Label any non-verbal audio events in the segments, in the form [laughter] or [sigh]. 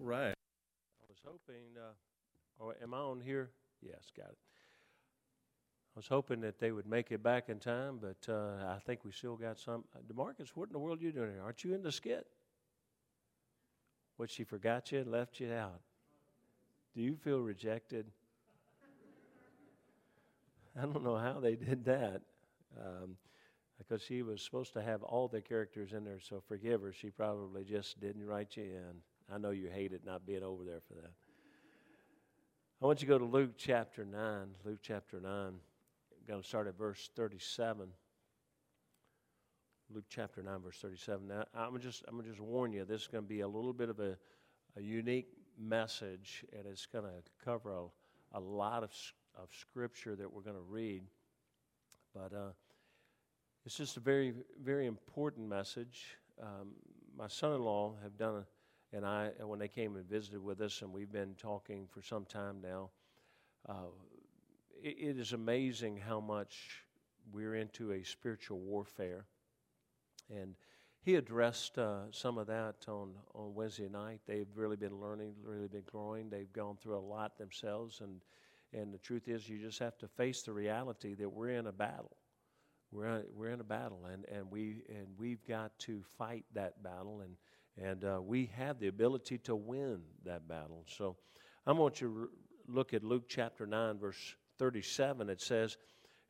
All right. I was hoping, uh, am I on here? Yes, got it. I was hoping that they would make it back in time, but uh, I think we still got some. Uh, Demarcus, what in the world are you doing here? Aren't you in the skit? What, she forgot you and left you out? Do you feel rejected? I don't know how they did that. Um, because she was supposed to have all the characters in there, so forgive her. She probably just didn't write you in. I know you hate hated not being over there for that. I want you to go to Luke chapter 9. Luke chapter 9. I'm going to start at verse 37. Luke chapter 9, verse 37. Now, I'm just, I'm going to just warn you, this is going to be a little bit of a, a unique message, and it's going to cover a, a lot of, of scripture that we're going to read. But uh, it's just a very, very important message. Um, my son-in-law have done, a, and I, when they came and visited with us, and we've been talking for some time now. Uh, it, it is amazing how much we're into a spiritual warfare, and he addressed uh, some of that on on Wednesday night. They've really been learning, really been growing. They've gone through a lot themselves, and and the truth is, you just have to face the reality that we're in a battle we're we're in a battle, and, and we and we've got to fight that battle, and and uh, we have the ability to win that battle. So, I want you to look at Luke chapter nine, verse thirty-seven. It says,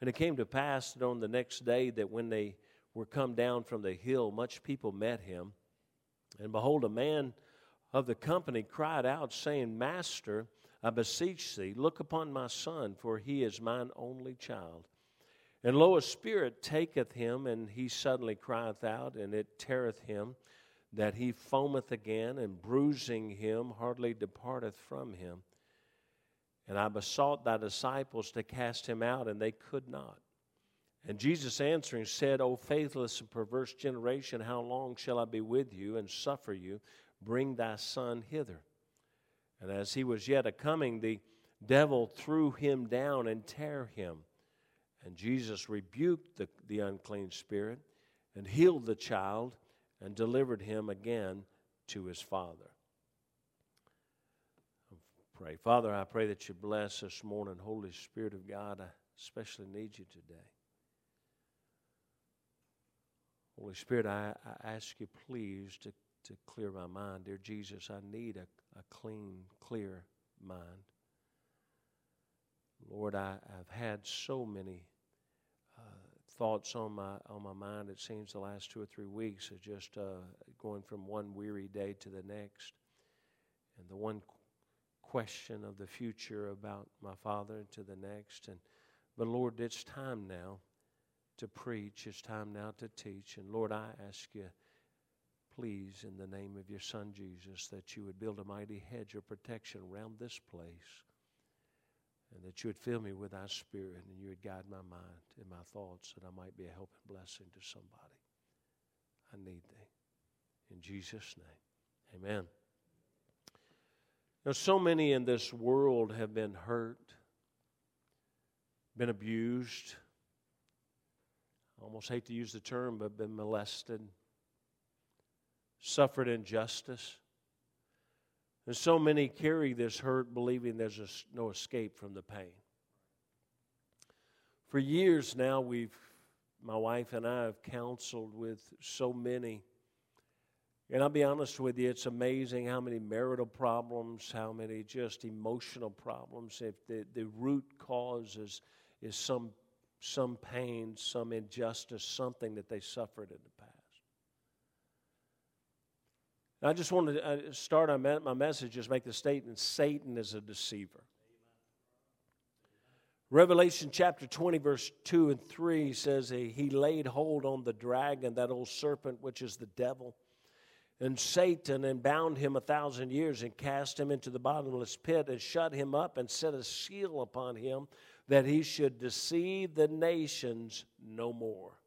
"And it came to pass that on the next day that when they were come down from the hill, much people met him, and behold, a man of the company cried out, saying, Master, I beseech thee, look upon my son, for he is mine only child." And lo, a spirit taketh him, and he suddenly crieth out, and it teareth him, that he foameth again, and bruising him hardly departeth from him. And I besought thy disciples to cast him out, and they could not. And Jesus answering said, O faithless and perverse generation, how long shall I be with you and suffer you? Bring thy son hither. And as he was yet a coming, the devil threw him down and tear him. And Jesus rebuked the, the unclean spirit and healed the child and delivered him again to his father. Pray. Father, I pray that you bless this morning. Holy Spirit of God, I especially need you today. Holy Spirit, I, I ask you please to, to clear my mind. Dear Jesus, I need a, a clean, clear mind. Lord, I, have had so many thoughts on my on my mind. It seems the last two or three weeks is just uh, going from one weary day to the next, and the one question of the future about my father to the next. And but Lord, it's time now to preach. It's time now to teach. And Lord, I ask you, please, in the name of your Son Jesus, that you would build a mighty hedge of protection around this place and that you would fill me with thy spirit and you would guide my mind and my thoughts that I might be a help and blessing to somebody. I need thee. In Jesus' name, amen. Now, so many in this world have been hurt, been abused. I almost hate to use the term, but been molested, suffered injustice. And so many carry this hurt believing there's a, no escape from the pain. For years now, we've, my wife and I have counseled with so many. And I'll be honest with you, it's amazing how many marital problems, how many just emotional problems, if the, the root cause is, is some, some pain, some injustice, something that they suffered in the past. I just want to uh, start my message, just make the statement Satan is a deceiver. Revelation chapter 20, verse 2 and 3 says, He laid hold on the dragon, that old serpent, which is the devil, and Satan, and bound him a thousand years, and cast him into the bottomless pit, and shut him up, and set a seal upon him, that he should deceive the nations no more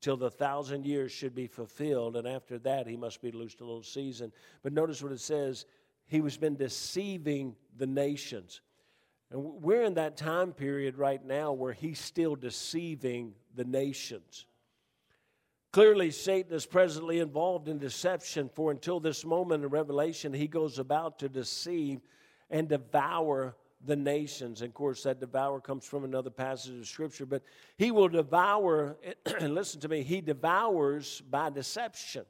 till the thousand years should be fulfilled, and after that he must be loosed a little season. But notice what it says he was been deceiving the nations. And we're in that time period right now where he's still deceiving the nations. Clearly, Satan is presently involved in deception, for until this moment in Revelation, he goes about to deceive and devour the nations. And of course, that devour comes from another passage of Scripture, but he will devour, and [clears throat] listen to me, he devours by deception.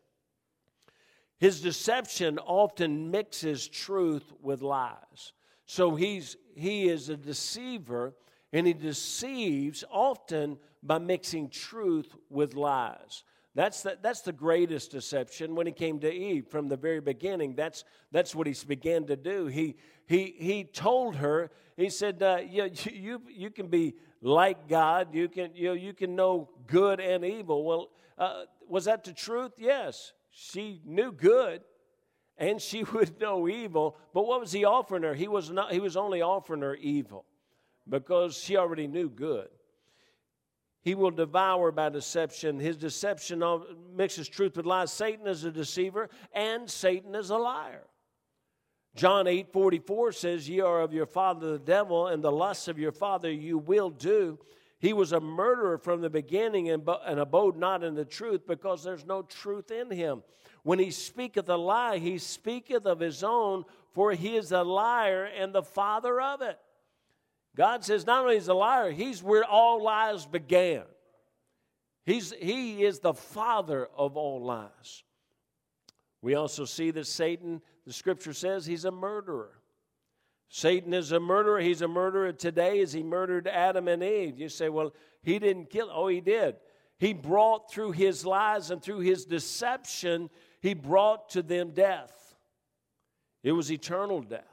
His deception often mixes truth with lies. So he's, he is a deceiver, and he deceives often by mixing truth with lies. That's the, that's the greatest deception when he came to Eve from the very beginning. That's, that's what he began to do. He, he, he told her, he said, uh, you, [laughs] you, you can be like God, you can, you, you can know good and evil. Well, uh, was that the truth? Yes. She knew good and she [laughs] would know evil. But what was he offering her? He was, not, he was only offering her evil because she already knew good. He will devour by deception. His deception mixes truth with lies. Satan is a deceiver, and Satan is a liar. John 8 44 says, Ye are of your father the devil, and the lusts of your father you will do. He was a murderer from the beginning and, and abode not in the truth because there's no truth in him. When he speaketh a lie, he speaketh of his own, for he is a liar and the father of it. God says not only is a liar, he's where all lies began. He's, he is the father of all lies. We also see that Satan, the scripture says, he's a murderer. Satan is a murderer. He's a murderer today as he murdered Adam and Eve. You say, well, he didn't kill. Oh, he did. He brought through his lies and through his deception, he brought to them death. It was eternal death.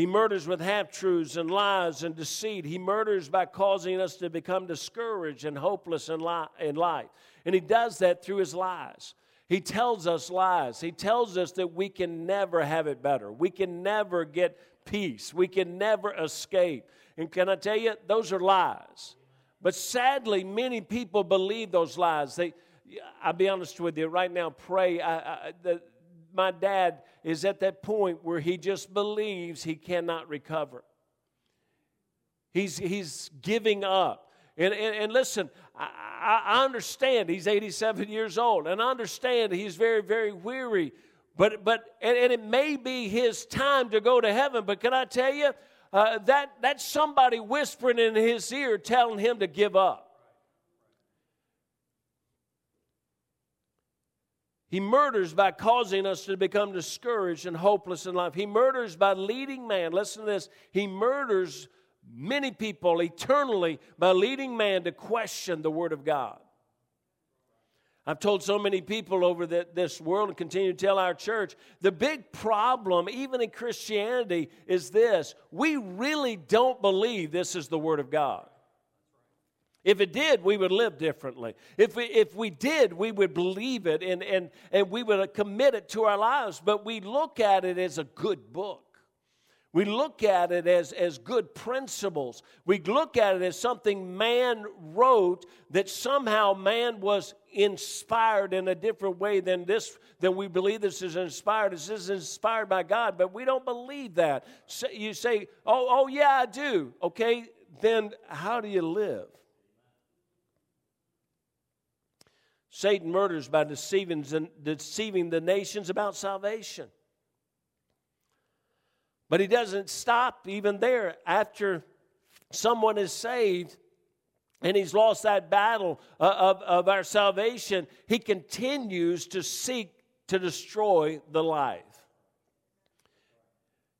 He murders with half truths and lies and deceit. He murders by causing us to become discouraged and hopeless in, li- in life. And he does that through his lies. He tells us lies. He tells us that we can never have it better. We can never get peace. We can never escape. And can I tell you, those are lies. But sadly, many people believe those lies. They, I'll be honest with you right now, pray. I, I, the, my dad is at that point where he just believes he cannot recover. He's, he's giving up. And, and, and listen, I, I understand he's 87 years old, and I understand he's very, very weary. But, but and, and it may be his time to go to heaven, but can I tell you, uh, that, that's somebody whispering in his ear telling him to give up. He murders by causing us to become discouraged and hopeless in life. He murders by leading man. Listen to this. He murders many people eternally by leading man to question the Word of God. I've told so many people over the, this world and continue to tell our church the big problem, even in Christianity, is this we really don't believe this is the Word of God. If it did, we would live differently. If we, if we did, we would believe it and, and, and we would commit it to our lives. But we look at it as a good book. We look at it as, as good principles. We look at it as something man wrote that somehow man was inspired in a different way than this, than we believe this is inspired. This is inspired by God, but we don't believe that. So you say, oh, oh yeah, I do. Okay, then how do you live? Satan murders by deceiving, deceiving the nations about salvation. But he doesn't stop even there. After someone is saved and he's lost that battle uh, of, of our salvation, he continues to seek to destroy the life.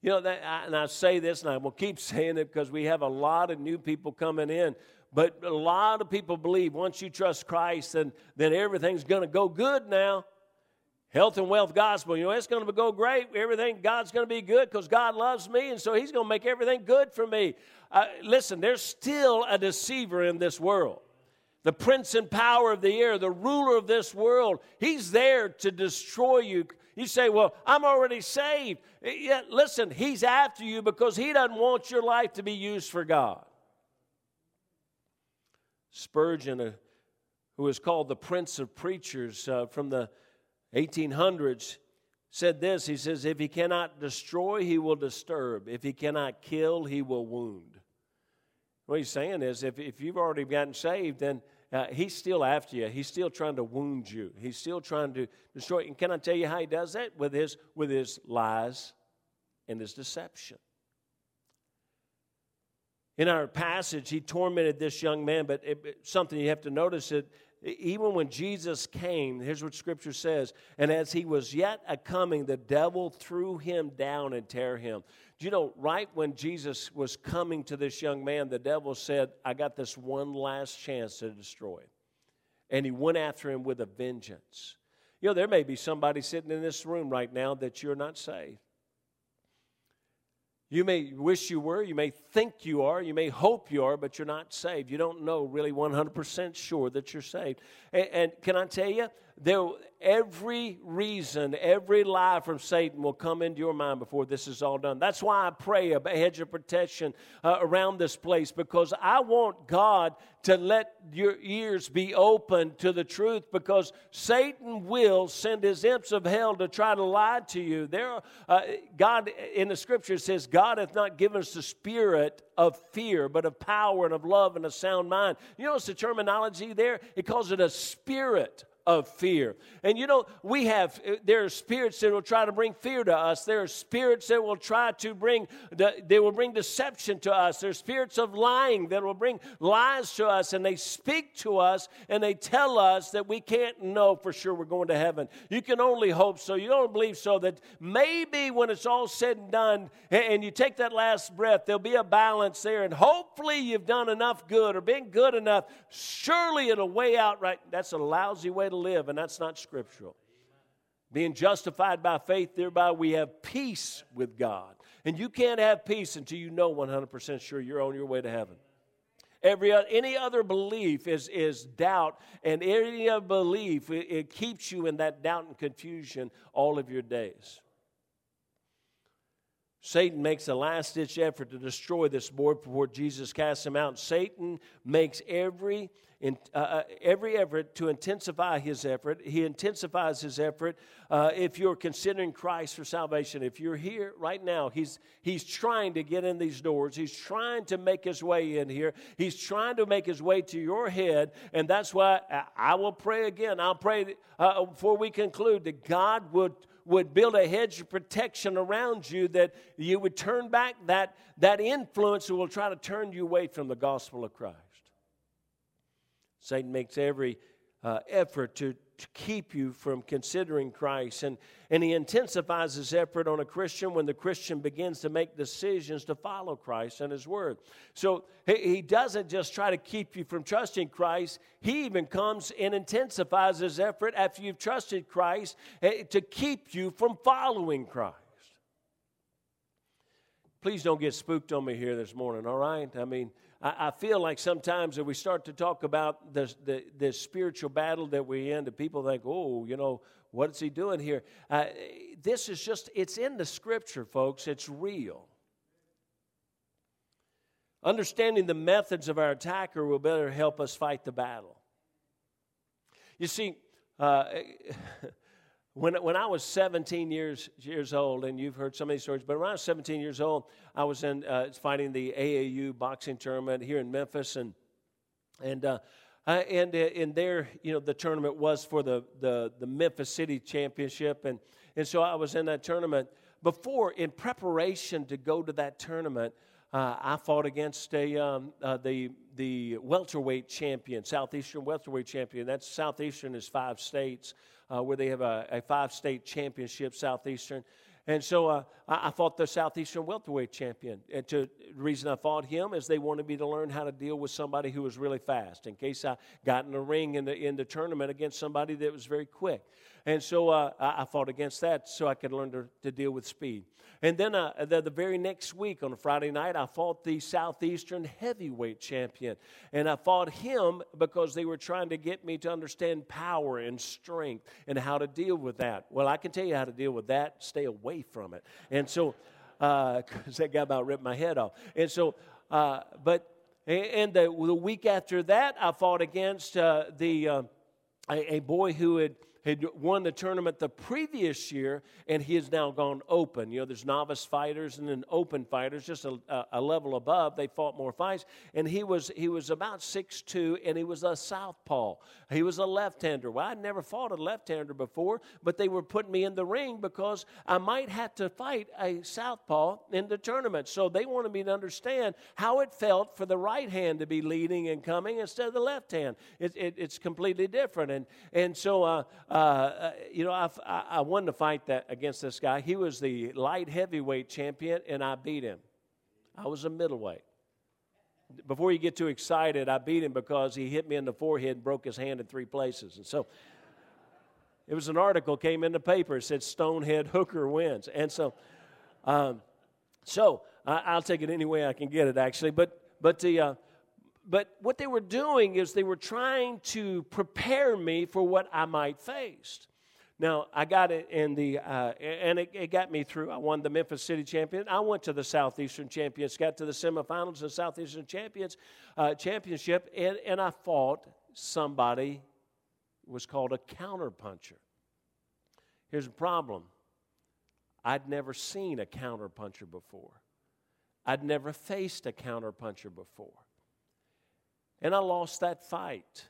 You know, that, and I say this, and I will keep [laughs] saying it because we have a lot of new people coming in. But a lot of people believe once you trust Christ, then, then everything's going to go good now. Health and wealth gospel, you know, it's going to go great. Everything, God's going to be good because God loves me, and so He's going to make everything good for me. Uh, listen, there's still a deceiver in this world. The prince and power of the air, the ruler of this world, he's there to destroy you. You say, Well, I'm already saved. Yeah, listen, he's after you because he doesn't want your life to be used for God. Spurgeon, uh, who is called the Prince of Preachers uh, from the 1800s, said this He says, If he cannot destroy, he will disturb. If he cannot kill, he will wound. What he's saying is, if, if you've already gotten saved, then uh, he's still after you. He's still trying to wound you. He's still trying to destroy. And can I tell you how he does that? With his, with his lies and his deception. In our passage, he tormented this young man, but it, it, something you have to notice that even when Jesus came, here's what Scripture says, and as he was yet a coming, the devil threw him down and tear him. Do you know, right when Jesus was coming to this young man, the devil said, I got this one last chance to destroy him. And he went after him with a vengeance. You know, there may be somebody sitting in this room right now that you're not saved. You may wish you were, you may think you are, you may hope you are, but you're not saved. You don't know really 100% sure that you're saved. And, and can I tell you, there, every reason, every lie from Satan will come into your mind before this is all done. That's why I pray a hedge of protection uh, around this place because I want God to let your ears be open to the truth because Satan will send his imps of hell to try to lie to you. There, uh, God in the scripture says, God hath not given us the spirit of fear, but of power and of love and a sound mind. You it's the terminology there. It calls it a spirit of fear. And you know, we have, eh, there are spirits that will try to bring fear to us. There are spirits that will try to bring, they will bring deception to us. There are spirits of lying that will bring lies to us and they speak to us and they tell us that we can't know for sure we're going to heaven. You can only hope so. You don't believe so that maybe when it's all said and done and you take that last breath, there'll be a balance there and hopefully you've done enough good or been good enough. Surely it'll weigh out right. That's a lousy way to live, and that's not scriptural. Being justified by faith, thereby we have peace with God. And you can't have peace until you know 100% sure you're on your way to heaven. Every any other belief is, is doubt, and any other belief it, it keeps you in that doubt and confusion all of your days. Satan makes a last ditch effort to destroy this boy before Jesus casts him out. Satan makes every uh, uh, every effort to intensify his effort. He intensifies his effort uh, if you're considering Christ for salvation. If you're here right now, he's, he's trying to get in these doors. He's trying to make his way in here. He's trying to make his way to your head. And that's why I, will pray again. I'll pray uh, before we conclude that God would would build a hedge of protection around you that you would turn back that, that influence that will try to turn you away from the gospel of Christ. Satan makes every uh, effort to, to keep you from considering Christ. And, and he intensifies his effort on a Christian when the Christian begins to make decisions to follow Christ and his word. So he, he doesn't just try to keep you from trusting Christ, he even comes and intensifies his effort after you've trusted Christ eh, to keep you from following Christ. Please don't get spooked on me here this morning, all right? I mean, I, I feel like sometimes if we start to talk about the, the, spiritual battle that we're in, the people think, oh, you know, what is he doing here? Uh, this is just, it's in the scripture, folks. It's real. Understanding the methods of our attacker will better help us fight the battle. You see, uh, [laughs] When, when I was 17 years, years old, and you've heard so many stories, but when I was 17 years old, I was in uh, fighting the AAU boxing tournament here in Memphis, and and uh, and uh, in there, you know, the tournament was for the, the the Memphis City Championship, and and so I was in that tournament. Before, in preparation to go to that tournament, uh, I fought against a um, uh, the the welterweight champion, southeastern welterweight champion. That's southeastern is five states uh, where they have a, a five state championship, Southeastern. And so uh, I, I, fought the Southeastern welterweight champion. And to, the reason I fought him is they wanted me to learn how to deal with somebody who was really fast in case I got in the ring in the, in the tournament against somebody that was very quick. And so uh, I, fought against that so I could learn to, to deal with speed. And then uh, the, the, very next week on a Friday night, I fought the Southeastern heavyweight champion. And I fought him because they were trying to get me to understand power and strength and how to deal with that. Well, I can tell you how to deal with that, stay away from it. And so, because uh, [laughs] that guy about ripped my head off. And so, uh, but, and the, the, week after that, I fought against uh, the, uh, a, a, boy who had had won the tournament the previous year, and he has now gone open. You know, there's novice fighters and then open fighters, just a, a level above. They fought more fights, and he was he was about six two, and he was a southpaw. He was a left-hander. Well, I'd never fought a left-hander before, but they were putting me in the ring because I might have to fight a southpaw in the tournament. So they wanted me to understand how it felt for the right hand to be leading and coming instead of the left hand. It, it, it's completely different, and and so. Uh, uh, uh, you know, I, I won the fight that against this guy. He was the light heavyweight champion, and I beat him. I was a middleweight. Before you get too excited, I beat him because he hit me in the forehead and broke his hand in three places. And so it was an article came in the paper. It said Stonehead Hooker wins. And so, um, so I, will take it any way I can get it, actually. But but the uh, but what they were doing is they were trying to prepare me for what I might face. Now, I got it in the, uh, and it, it, got me through. I won the Memphis City Champion. I went to the Southeastern Champions, got to the semifinals of the Southeastern Champions uh, Championship, and, and I fought somebody was called a counterpuncher. Here's the problem I'd never seen a counterpuncher before, I'd never faced a counterpuncher before. And I lost that fight.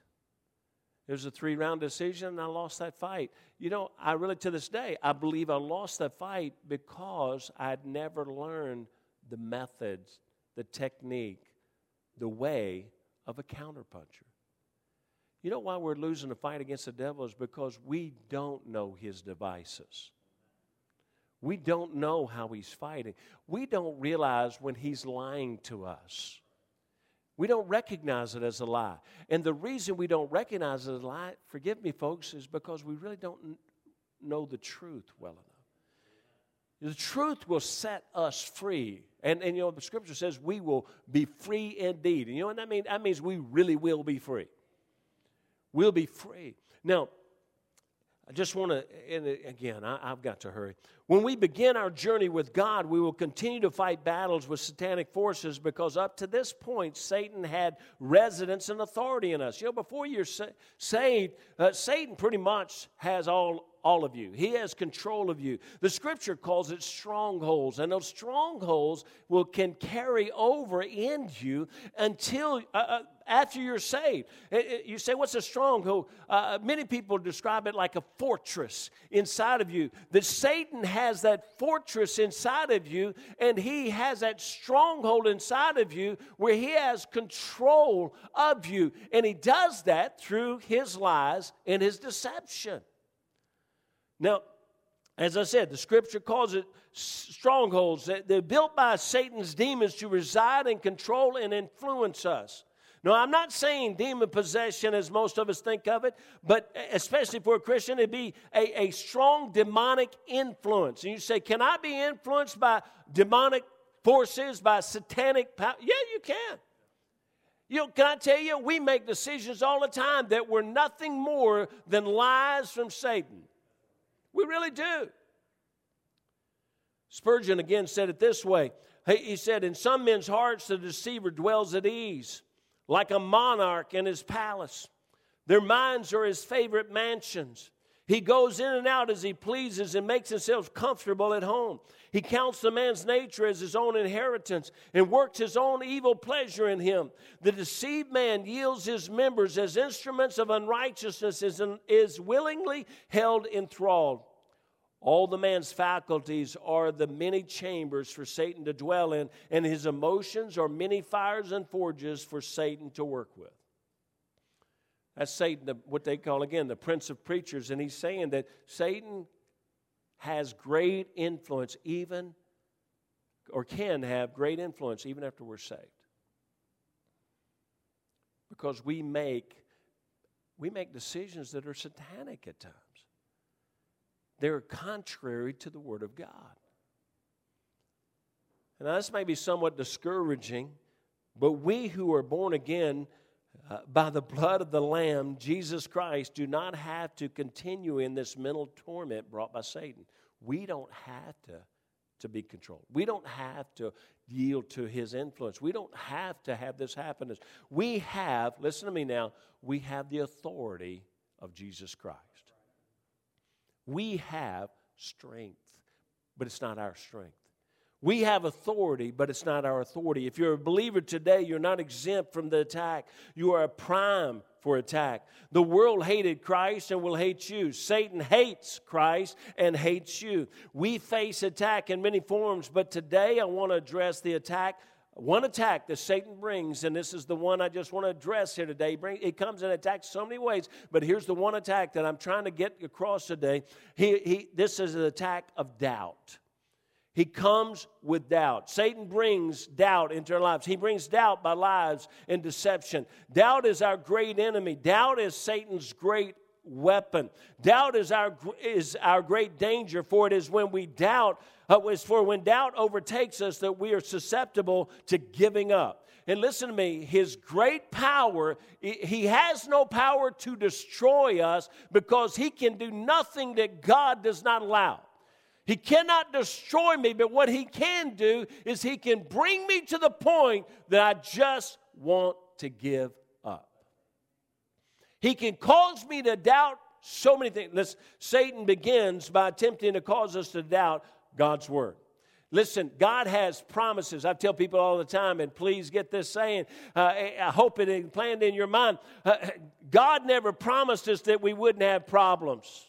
It was a three round decision, and I lost that fight. You know, I really, to this day, I believe I lost that fight because I'd never learned the methods, the technique, the way of a counterpuncher. You know why we're losing a fight against the devil is because we don't know his devices. We don't know how he's fighting. We don't realize when he's lying to us. We don't recognize it as a lie. And the reason we don't recognize it as a lie, forgive me, folks, is because we really don't know the truth well enough. The truth will set us free. And, and you know, the scripture says we will be free indeed. And you know what that means? That means we really will be free. We'll be free. Now, I just want to, and again, I, have got to hurry. When we begin our journey with God, we will continue to fight battles with satanic forces because up to this point, Satan had residence and authority in us. You know, before you're sa- saved, uh, Satan pretty much has all all of you. He has control of you. The scripture calls it strongholds, and those strongholds will can carry over in you until uh, uh, after you're saved. You say, "What's a stronghold?" Uh, many people describe it like a fortress inside of you. That Satan has that fortress inside of you, and he has that stronghold inside of you where he has control of you, and he does that through his lies and his deception. Now, as I said, the scripture calls it strongholds. They're built by Satan's demons to reside and control and influence us. Now, I'm not saying demon possession as most of us think of it, but especially for a Christian, it'd be a, a strong demonic influence. And you say, Can I be influenced by demonic forces, by satanic power? Yeah, you can. You know, can I tell you, we make decisions all the time that were nothing more than lies from Satan. We really do. Spurgeon again said it this way He said, In some men's hearts, the deceiver dwells at ease, like a monarch in his palace. Their minds are his favorite mansions. He goes in and out as he pleases and makes himself comfortable at home. He counts the man's nature as his own inheritance and works his own evil pleasure in him. The deceived man yields his members as instruments of unrighteousness, is, is willingly held enthralled. All the man's faculties are the many chambers for Satan to dwell in, and his emotions are many fires and forges for Satan to work with. That's Satan, what they call again the prince of preachers, and he's saying that Satan has great influence, even or can have great influence even after we're saved. Because we make we make decisions that are satanic at times. They're contrary to the Word of God. And this may be somewhat discouraging, but we who are born again uh, by the blood of the Lamb, Jesus Christ, do not have to continue in this mental torment brought by Satan. We don't have to, to be controlled. We don't have to yield to his influence. We don't have to have this happen. We have, listen to me now, we have the authority of Jesus Christ. We have strength, but it's not our strength. We have authority, but it's not our authority. If you're a believer today, you're not exempt from the attack. You are a prime for attack. The world hated Christ and will hate you. Satan hates Christ and hates you. We face attack in many forms, but today I want to address the attack. One attack that Satan brings, and this is the one I just want to address here today. It comes in attacks so many ways, but here's the one attack that I'm trying to get across today. He, he, this is an attack of doubt. He comes with doubt. Satan brings doubt into our lives. He brings doubt by lies and deception. Doubt is our great enemy. Doubt is Satan's great weapon. Doubt is our, is our great danger, for it is when we doubt, Uh, it's for when doubt overtakes us that we are susceptible to giving up. And listen to me, his great power, he has no power to destroy us because he can do nothing that God does not allow. He cannot destroy me, but what he can do is he can bring me to the point that I just want to give up. He can cause me to doubt so many things. Listen, Satan begins by attempting to cause us to doubt God's word. Listen, God has promises. I tell people all the time, and please get this saying. Uh, I hope it is planned in your mind. Uh, God never promised us that we wouldn't have problems.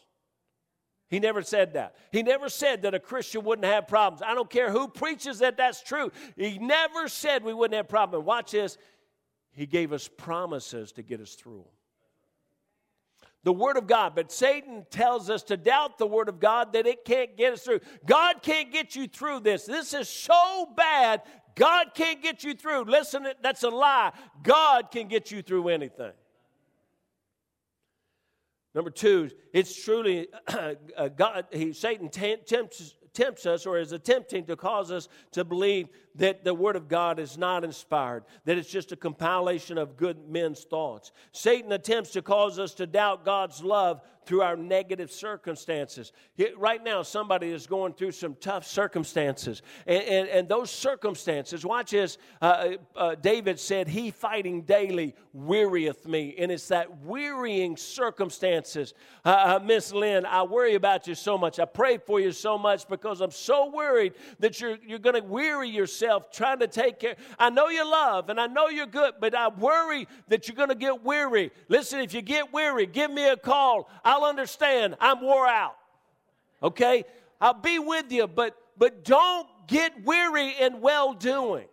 He never said that. He never said that a Christian wouldn't have problems. I don't care who preaches that that's true. He never said we wouldn't have problems. Watch this. He gave us promises to get us through The Word of God. But Satan tells us to doubt the Word of God that it can't get us through. God can't get you through this. This is so bad, God can't get you through. Listen, that's a lie. God can get you through anything. Number two, it's truly [clears throat] uh, God. He, Satan tempts, tempts us or is attempting to cause us to believe that the Word of God is not inspired, that it's just a compilation of good men's thoughts. Satan attempts to cause us to doubt God's love through our negative circumstances. Right now, somebody is going through some tough circumstances. And, and, and those circumstances, watch this. Uh, uh, David said, He fighting daily wearieth me. And it's that wearying circumstances. Uh, uh, Miss Lynn, I worry about you so much. I pray for you so much because I'm so worried that you're, you're going to weary yourself trying to take care. I know you love and I know you're good, but I worry that you're going to get weary. Listen, if you get weary, give me a call. I'll understand. I'm wore out. Okay? I'll be with you, but but don't get weary in well doing.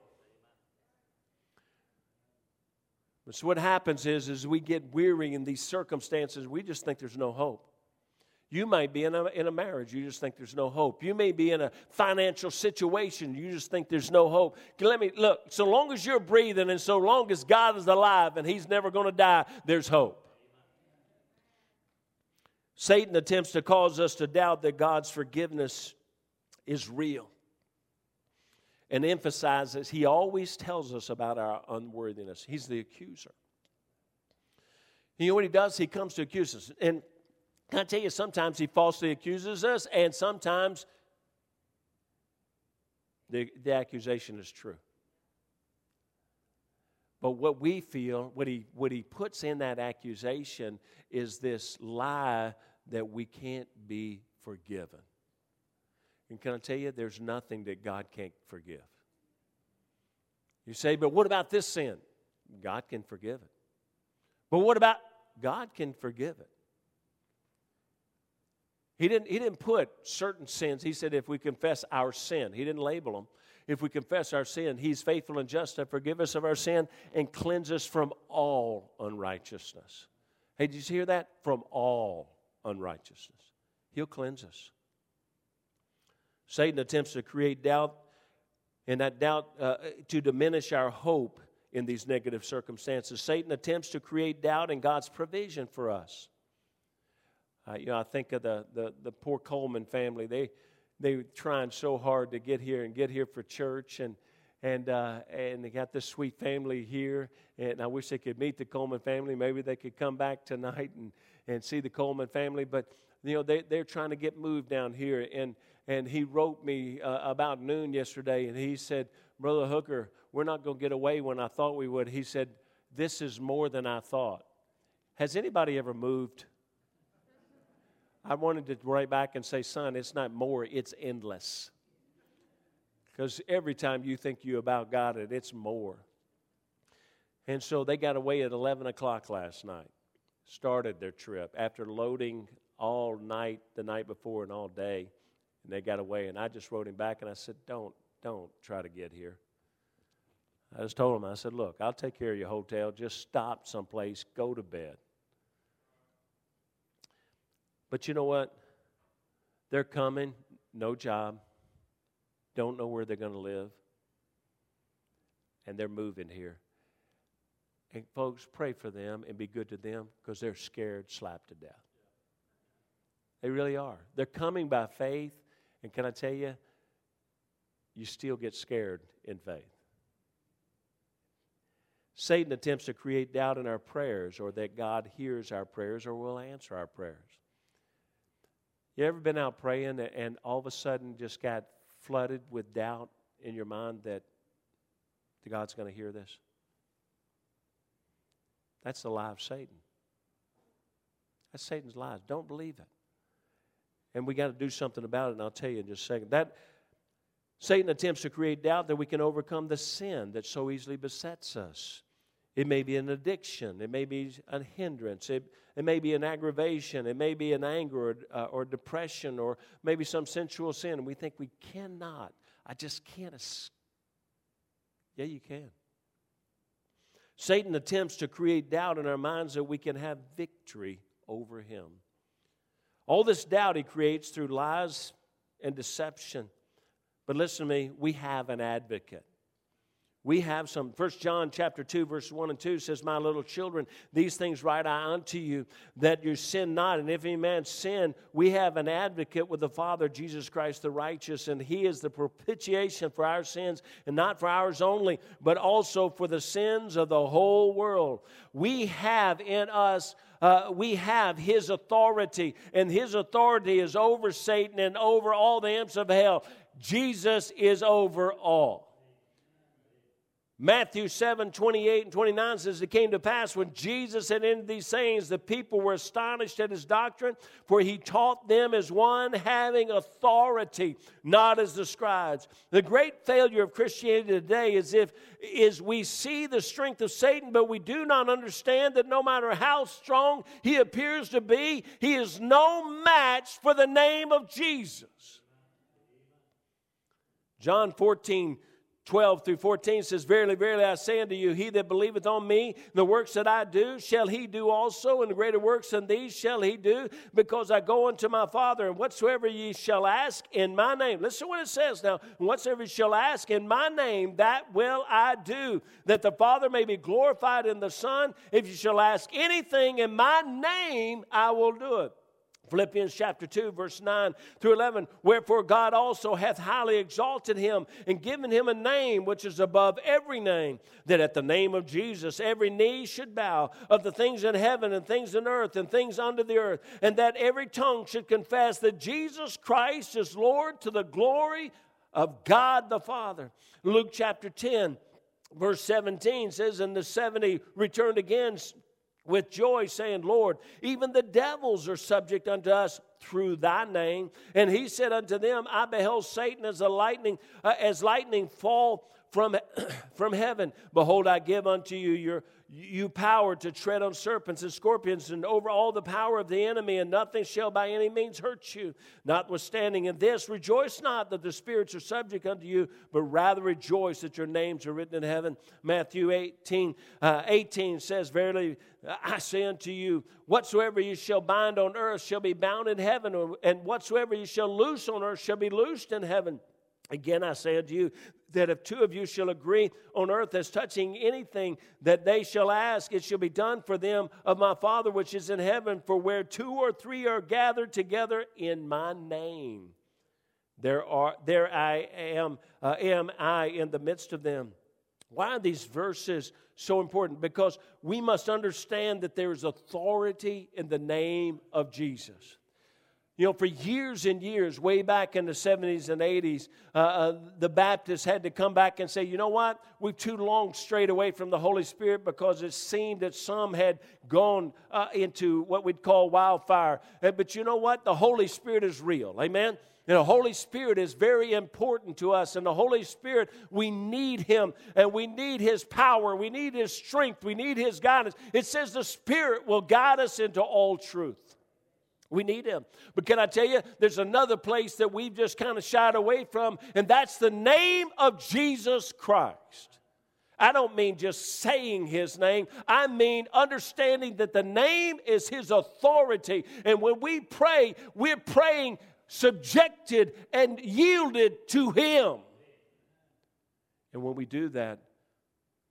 So what happens is, as we get weary in these circumstances, we just think there's no hope. You might be in a, in a marriage, you just think there's no hope. You may be in a financial situation, you just think there's no hope. Let me look, so long as you're breathing and so long as God is alive and He's never going to die, there's hope. Satan attempts to cause us to doubt that God's forgiveness is real and emphasizes, he always tells us about our unworthiness. He's the accuser. You know what he does? He comes to accuse us. And can I tell you, sometimes he falsely accuses us, and sometimes the, the accusation is true. But what we feel, what he, what he puts in that accusation is this lie that we can't be forgiven. And can I tell you, there's nothing that God can't forgive. You say, but what about this sin? God can forgive it. But what about God can forgive it? He didn't, he didn't put certain sins. He said, if we confess our sin, He didn't label them. If we confess our sin, He's faithful and just to forgive us of our sin and cleanse us from all unrighteousness. Hey, did you hear that? From all unrighteousness. He'll cleanse us. Satan attempts to create doubt, and that doubt uh, to diminish our hope in these negative circumstances. Satan attempts to create doubt in God's provision for us. Uh, you know, I think of the, the, the poor Coleman family. They they were trying so hard to get here and get here for church, and and uh, and they got this sweet family here. And I wish they could meet the Coleman family. Maybe they could come back tonight and and see the Coleman family. But you know, they they're trying to get moved down here, and and he wrote me uh, about noon yesterday, and he said, Brother Hooker, we're not going to get away when I thought we would. He said, This is more than I thought. Has anybody ever moved? I wanted to write back and say, son, it's not more, it's endless. Because every time you think you about got it, it's more. And so they got away at 11 o'clock last night, started their trip after loading all night, the night before, and all day. And they got away. And I just wrote him back and I said, Don't, don't try to get here. I just told him, I said, Look, I'll take care of your hotel. Just stop someplace, go to bed. But you know what? They're coming, no job, don't know where they're going to live, and they're moving here. And folks, pray for them and be good to them because they're scared slapped to death. They really are. They're coming by faith, and can I tell you, you still get scared in faith. Satan attempts to create doubt in our prayers or that God hears our prayers or will answer our prayers. You ever been out praying and all of a sudden just got flooded with doubt in your mind that God's going to hear this? That's the lie of Satan. That's Satan's lies. Don't believe it. And we got to do something about it, and I'll tell you in just a second. That Satan attempts to create doubt that we can overcome the sin that so easily besets us. It may be an addiction. It may be a hindrance. It, it may be an aggravation. It may be an anger or, uh, or depression or maybe some sensual sin. And we think we cannot. I just can't. Es- yeah, you can. Satan attempts to create doubt in our minds that we can have victory over him. All this doubt he creates through lies and deception. But listen to me, we have an advocate we have some first john chapter 2 verse 1 and 2 says my little children these things write i unto you that you sin not and if any man sin we have an advocate with the father jesus christ the righteous and he is the propitiation for our sins and not for ours only but also for the sins of the whole world we have in us uh, we have his authority, and his authority is over Satan and over all the imps of hell. Jesus is over all. Matthew 7 28 and 29 says, It came to pass when Jesus had ended these sayings, the people were astonished at his doctrine, for he taught them as one having authority, not as the scribes. The great failure of Christianity today is if is we see the strength of Satan, but we do not understand that no matter how strong he appears to be, he is no match for the name of Jesus. John 14 12 through 14 says, Verily, verily, I say unto you, he that believeth on me, the works that I do, shall he do also, and greater works than these shall he do, because I go unto my Father, and whatsoever ye shall ask in my name. Listen to what it says now. Whatsoever ye shall ask in my name, that will I do, that the Father may be glorified in the Son. If you shall ask anything in my name, I will do it. Philippians chapter 2, verse 9 through 11. Wherefore God also hath highly exalted him and given him a name which is above every name, that at the name of Jesus every knee should bow of the things in heaven and things in earth and things under the earth, and that every tongue should confess that Jesus Christ is Lord to the glory of God the Father. Luke chapter 10, verse 17 says, And the 70 returned again with joy, saying, Lord, even the devils are subject unto us through thy name. And he said unto them, I beheld Satan as a lightning, uh, as lightning fall from, [clears throat] from heaven. Behold, I give unto you your you power to tread on serpents and scorpions and over all the power of the enemy, and nothing shall by any means hurt you. Notwithstanding in this, rejoice not that the spirits are subject unto you, but rather rejoice that your names are written in heaven. Matthew 18, uh, 18 says, Verily, I say unto you, whatsoever you shall bind on earth shall be bound in heaven, and whatsoever you shall loose on earth shall be loosed in heaven. Again, I say unto you that if two of you shall agree on earth as touching anything that they shall ask, it shall be done for them of my Father which is in heaven. For where two or three are gathered together in my name, there are there I am uh, am I in the midst of them. Why are these verses so important? Because we must understand that there is authority in the name of Jesus. You know, for years and years, way back in the 70s and 80s, uh, uh, the Baptists had to come back and say, you know what? We've too long strayed away from the Holy Spirit because it seemed that some had gone uh, into what we'd call wildfire. Uh, but you know what? The Holy Spirit is real. Amen? And the Holy Spirit is very important to us. And the Holy Spirit, we need Him and we need His power. We need His strength. We need His guidance. It says the Spirit will guide us into all truth. We need him. But can I tell you, there's another place that we've just kind of shied away from, and that's the name of Jesus Christ. I don't mean just saying his name, I mean understanding that the name is his authority. And when we pray, we're praying subjected and yielded to him. And when we do that,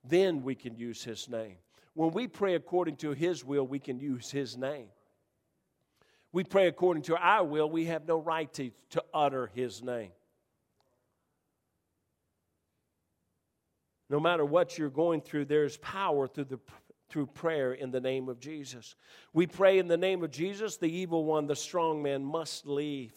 then we can use his name. When we pray according to his will, we can use his name we pray according to our will, we have no right to, to utter his name. No matter what you're going through, there's power through, the, through prayer in the name of Jesus. We pray in the name of Jesus, the evil one, the strong man, must leave.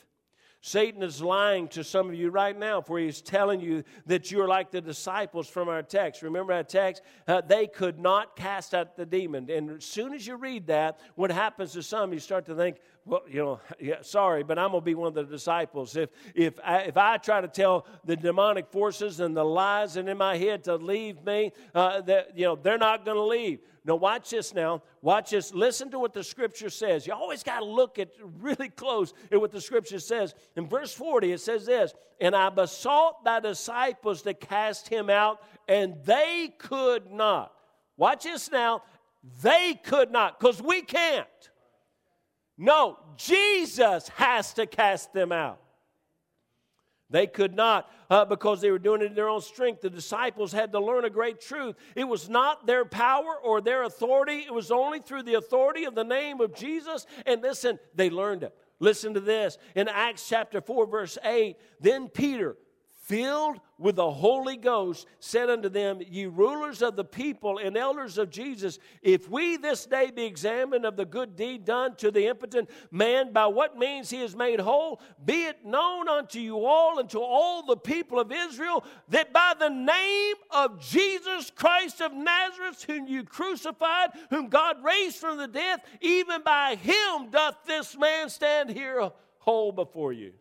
Satan is lying to some of you right now, for he's telling you that you're like the disciples from our text. Remember our text? Uh, they could not cast out the demon. And as soon as you read that, what happens to some, you start to think, well, you know, [laughs] yeah, sorry, but I'm going to be one of the disciples. If, if, I, if I try to tell the demonic forces and the lies and in my head to leave me, uh, that, you know, they're not going to leave. Now, watch this now. Watch this. Listen to what the scripture says. You always got to look at really close at what the scripture says. In verse 40, it says this And I besought thy disciples to cast him out, and they could not. Watch this now. They could not, because we can't. No, Jesus has to cast them out. They could not uh, because they were doing it in their own strength. The disciples had to learn a great truth. It was not their power or their authority, it was only through the authority of the name of Jesus. And listen, they learned it. Listen to this. In Acts chapter 4, verse 8, then Peter, filled with the Holy Ghost, said unto them, Ye rulers of the people and elders of Jesus, if we this day be examined of the good deed done to the impotent man, by what means he is made whole, be it known unto you all and to all the people of Israel that by the name of Jesus Christ of Nazareth, whom you crucified, whom God raised from the dead, even by him doth this man stand here whole before you.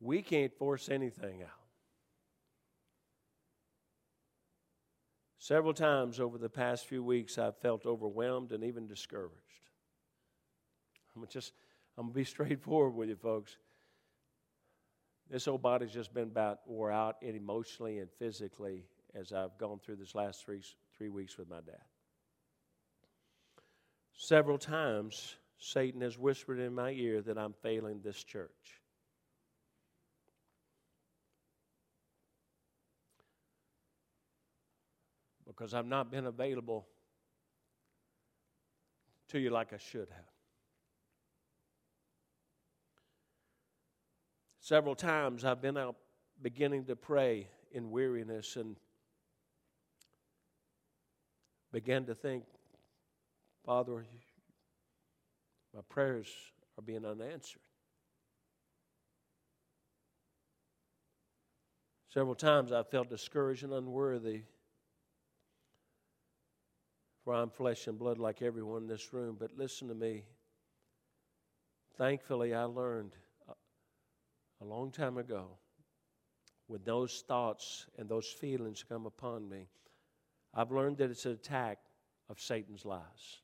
We can't force anything out. Several times over the past few weeks, I've felt overwhelmed and even discouraged. I'm just, I'm gonna be [laughs] straightforward with you, folks. This old body's just been about wore out emotionally and physically as I've gone through this last three, three weeks with my dad. Several times, Satan has whispered in my ear that I'm failing this church. Because I've not been available to you like I should have. Several times I've been out beginning to pray in weariness and began to think, Father, my prayers are being unanswered. Several times I felt discouraged and unworthy for I'm flesh and blood like everyone in this room. But listen to me. Thankfully, I learned a long time ago when those thoughts and those feelings come upon me, I've learned that it's an attack of Satan's lies.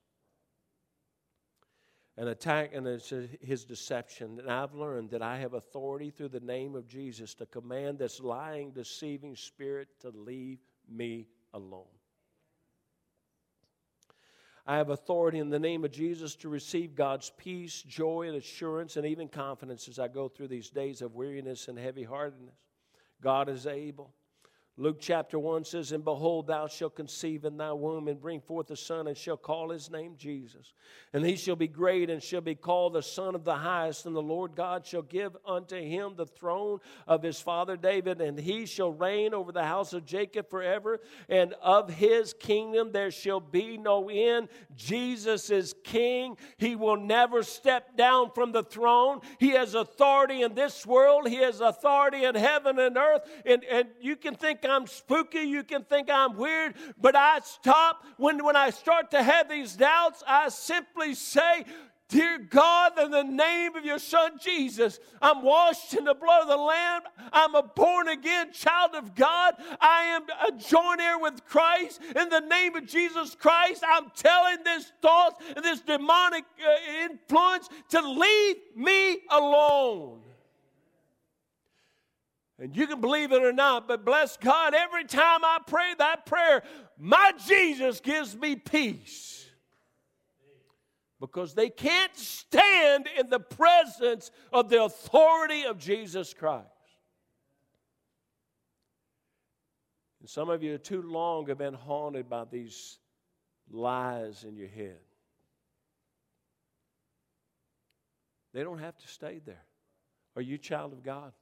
An attack and it's his deception. And I've learned that I have authority through the name of Jesus to command this lying, deceiving spirit to leave me alone. I have authority in the name of Jesus to receive God's peace, joy, and assurance, and even confidence as I go through these days of weariness and heavy heartedness. God is able. Luke chapter 1 says, And behold, thou shalt conceive in thy womb and bring forth a son, and shall call his name Jesus. And he shall be great and shall be called the Son of the Highest. And the Lord God shall give unto him the throne of his father David, and he shall reign over the house of Jacob forever. And of his kingdom there shall be no end. Jesus is king. He will never step down from the throne. He has authority in this world, he has authority in heaven and earth. And, and you can think I'm spooky, you can think I'm weird, but I stop when, when I start to have these doubts, I simply say, Dear God, in the name of your Son Jesus, I'm washed in the blood of the Lamb. I'm a born again child of God. I am a joint heir with Christ. In the name of Jesus Christ, I'm telling this thought and this demonic uh, influence to leave me alone. And you can believe it or not, but bless God, every time I pray that prayer, my Jesus gives me peace. Because they can't stand in the presence of the authority of Jesus Christ. And some of you too long have been haunted by these lies in your head. They don't have to stay there. Are you a child of God?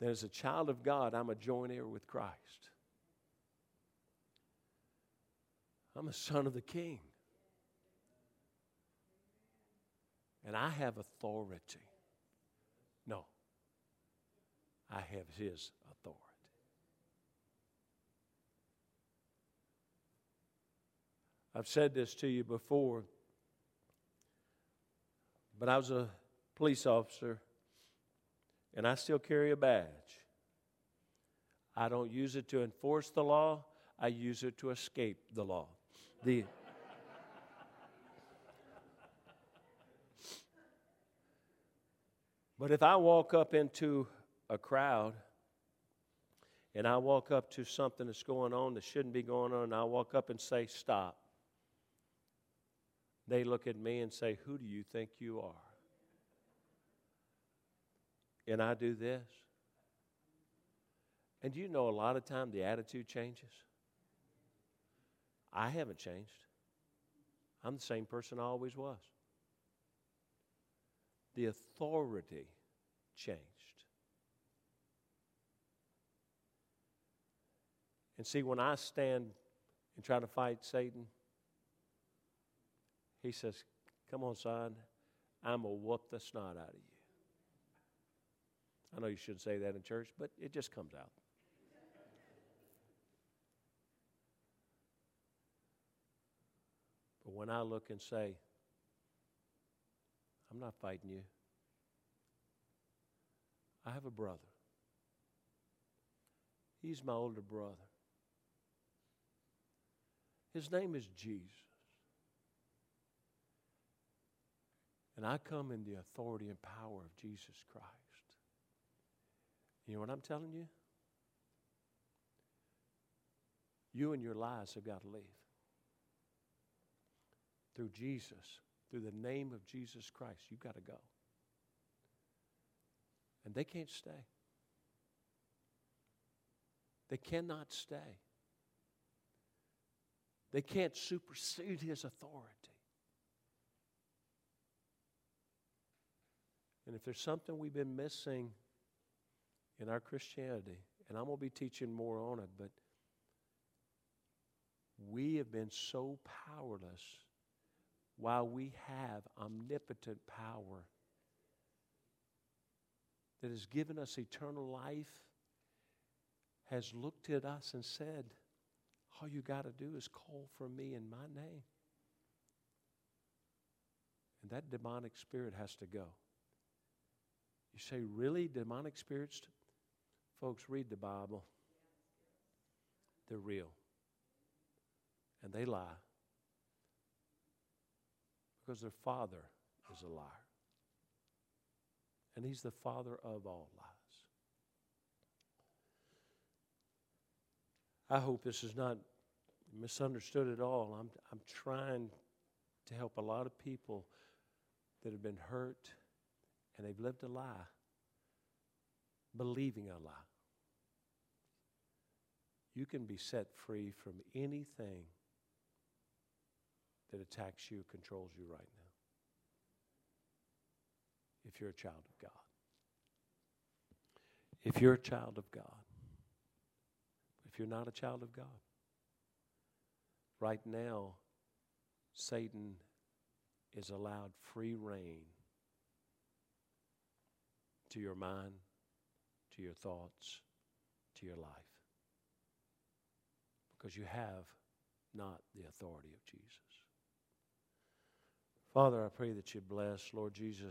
That as a child of God, I'm a joint heir with Christ. I'm a son of the King. And I have authority. No, I have His authority. I've said this to you before, but I was a police officer and I still carry a badge. I don't use it to enforce the law, I use it to escape the law. The But if I walk up into a crowd and I walk up to something that's going on that shouldn't be going on, and I walk up and say, Stop, they look at me and say, Who do you think you are? And I do this. And you know, a lot of time the attitude changes. I haven't changed. I'm the same person I always was. The authority changed. And see, when I stand and try to fight Satan, he says, Come on, son, I'm going to whoop the snot out of you. I know you shouldn't say that in church, but it just comes out. But when I look and say, I'm not fighting you, I have a brother. He's my older brother. His name is Jesus. And I come in the authority and power of Jesus Christ. You know what I'm telling you? You and your lies have got to leave. Through Jesus, through the name of Jesus Christ, you've got to go. And they can't stay. They cannot stay. They can't supersede his authority. And if there's something we've been missing in our Christianity, and I'm going to be teaching more on it, but we have been so powerless while we have omnipotent power that has given us eternal life, has looked at us and said, All you got to do is call for me in my name. And that demonic spirit has to go. You say, Really? Demonic spirits Folks, read the Bible. They're real. And they lie. Because their father is a liar. And he's the father of all lies. I hope this is not misunderstood at all. I'm, I'm trying to help a lot of people that have been hurt and they've lived a lie believing a lie. You can be set free from anything that attacks you, controls you right now. If you're a child of God. If you're a child of God. If you're not a child of God. Right now, Satan is allowed free rein to your mind, to your thoughts, to your life. Because you have not the authority of Jesus. Father, I pray that you bless, Lord Jesus,